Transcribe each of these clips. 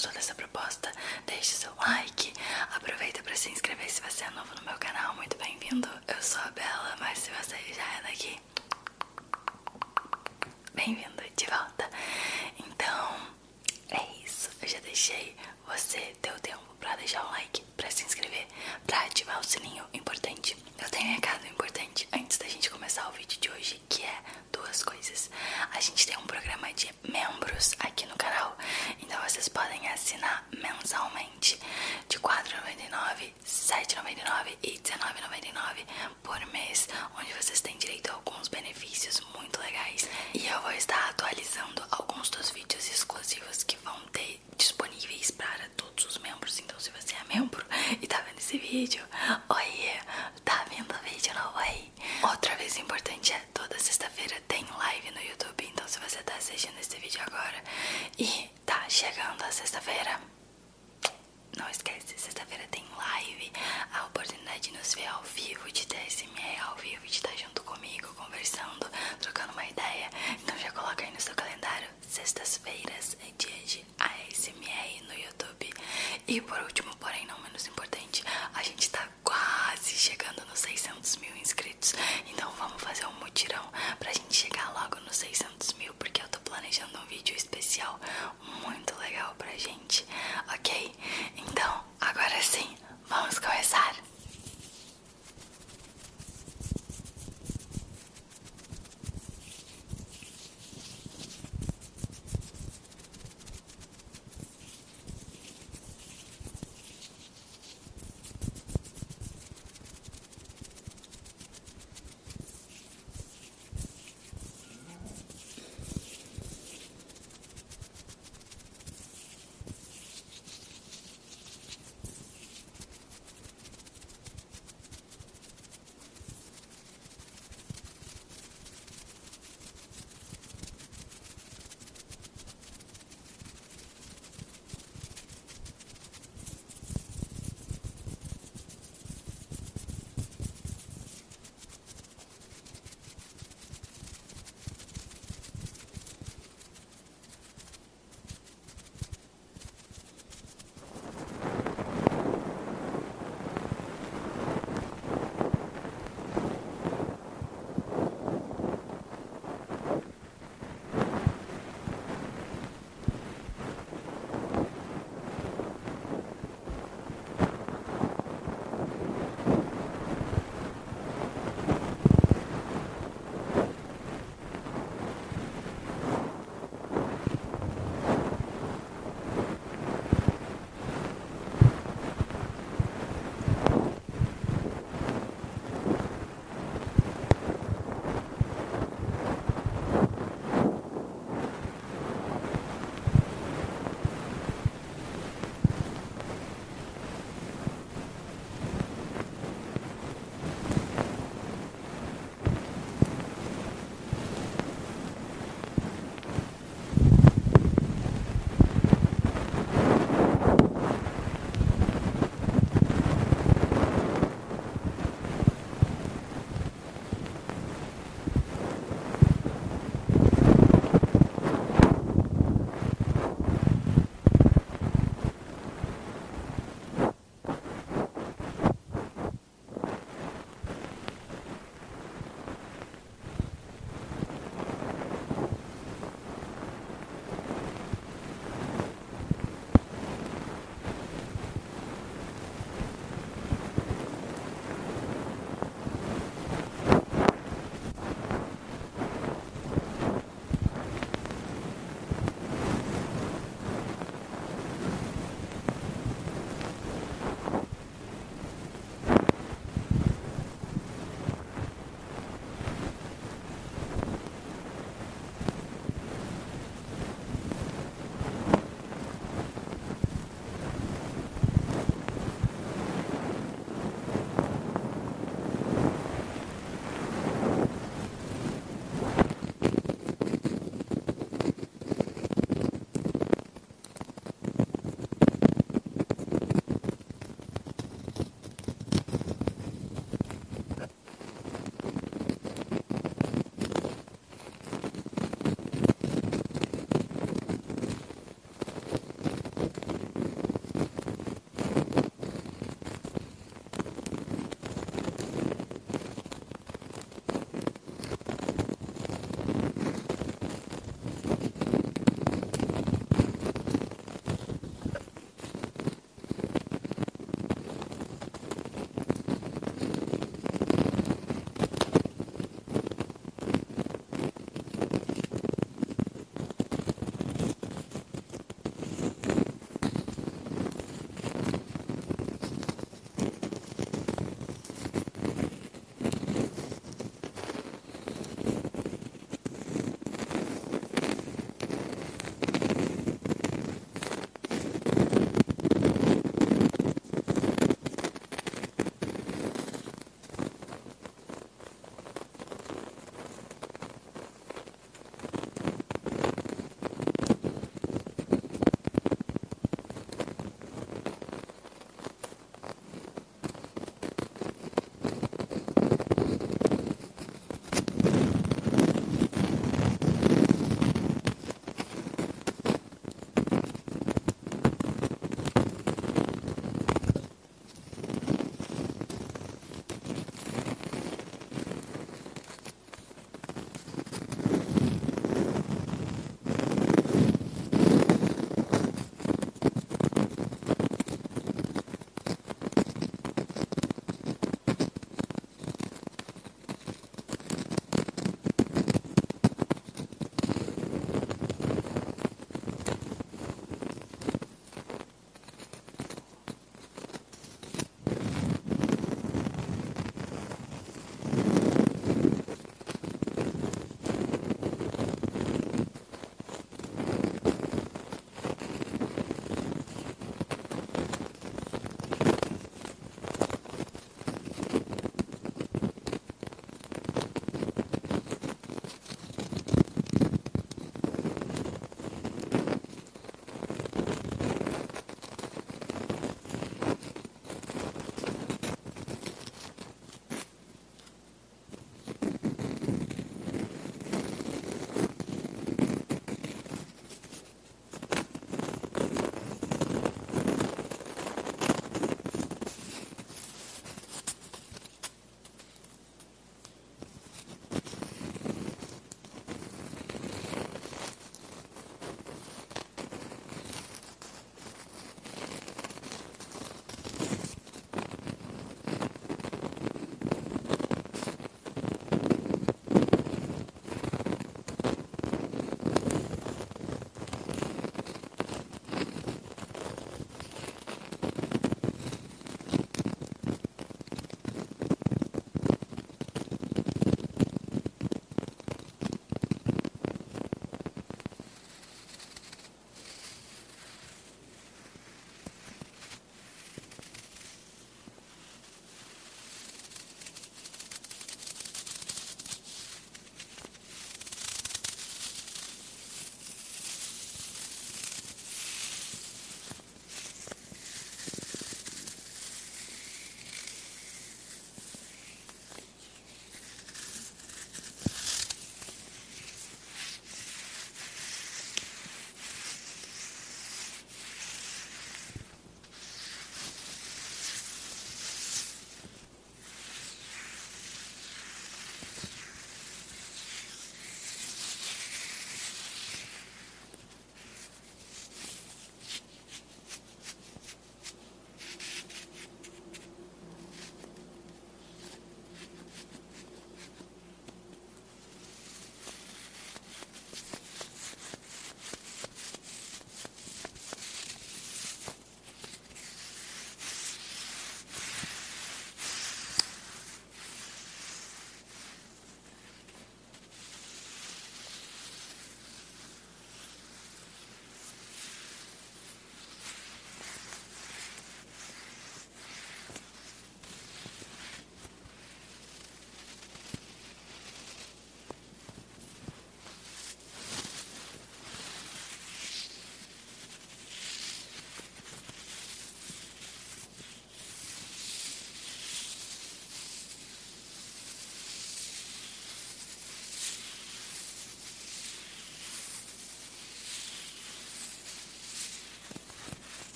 gostou dessa proposta, deixe seu like, aproveita para se inscrever se você é novo no meu canal, muito bem-vindo. Eu sou a Bela, mas se você já é daqui, bem-vindo de volta. Então, é isso. Eu já deixei você ter o tempo para deixar o like, para se inscrever, para ativar o sininho importante. Eu tenho um recado importante antes da gente começar o vídeo de hoje, que é duas coisas. A gente tem um programa de membros aqui no canal, então vocês podem assinar mensalmente de R$ 4,99, R$ 7,99 e R$ 19,99 por mês, onde vocês têm direito a alguns benefícios muito legais. E eu vou estar atualizando видео.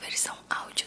Versão áudio,